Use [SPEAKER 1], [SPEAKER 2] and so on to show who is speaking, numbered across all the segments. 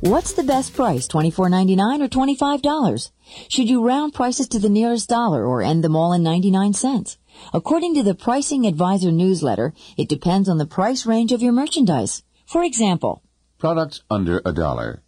[SPEAKER 1] What's the best price, $24.99 or $25? Should you round prices to the nearest dollar or end them all in 99 cents? According to the Pricing Advisor newsletter, it depends on the price range of your merchandise. For example,
[SPEAKER 2] Products under a dollar.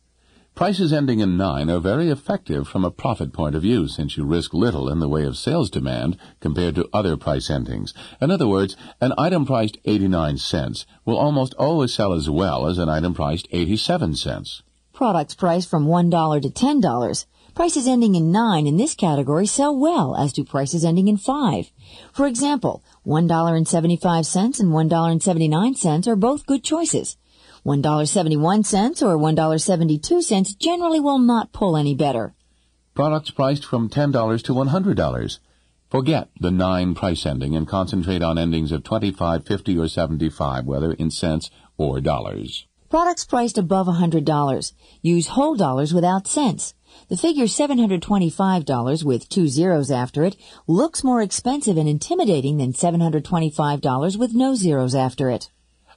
[SPEAKER 2] Prices ending in 9 are very effective from a profit point of view since you risk little in the way of sales demand compared to other price endings. In other words, an item priced 89 cents will almost always sell as well as an item priced 87 cents.
[SPEAKER 1] Products priced from $1 to $10. Prices ending in 9 in this category sell well, as do prices ending in 5. For example, $1.75 and $1.79 are both good choices. $1.71 or $1.72 generally will not pull any better.
[SPEAKER 2] Products priced from $10 to $100. Forget the 9 price ending and concentrate on endings of 25, 50, or 75, whether in cents or dollars.
[SPEAKER 1] Products priced above $100. Use whole dollars without cents. The figure $725 with two zeros after it looks more expensive and intimidating than $725 with no zeros after it.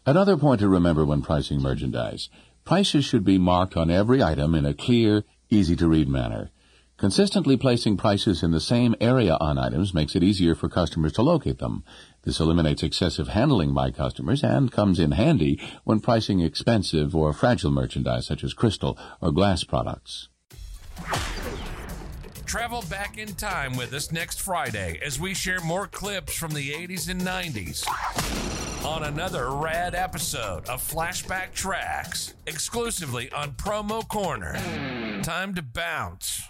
[SPEAKER 2] Another point to remember when pricing merchandise. Prices should be marked on every item in a clear, easy to read manner. Consistently placing prices in the same area on items makes it easier for customers to locate them. This eliminates excessive handling by customers and comes in handy when pricing expensive or fragile merchandise such as crystal or glass products.
[SPEAKER 3] Travel back in time with us next Friday as we share more clips from the 80s and 90s on another rad episode of Flashback Tracks, exclusively on Promo Corner. Time to bounce.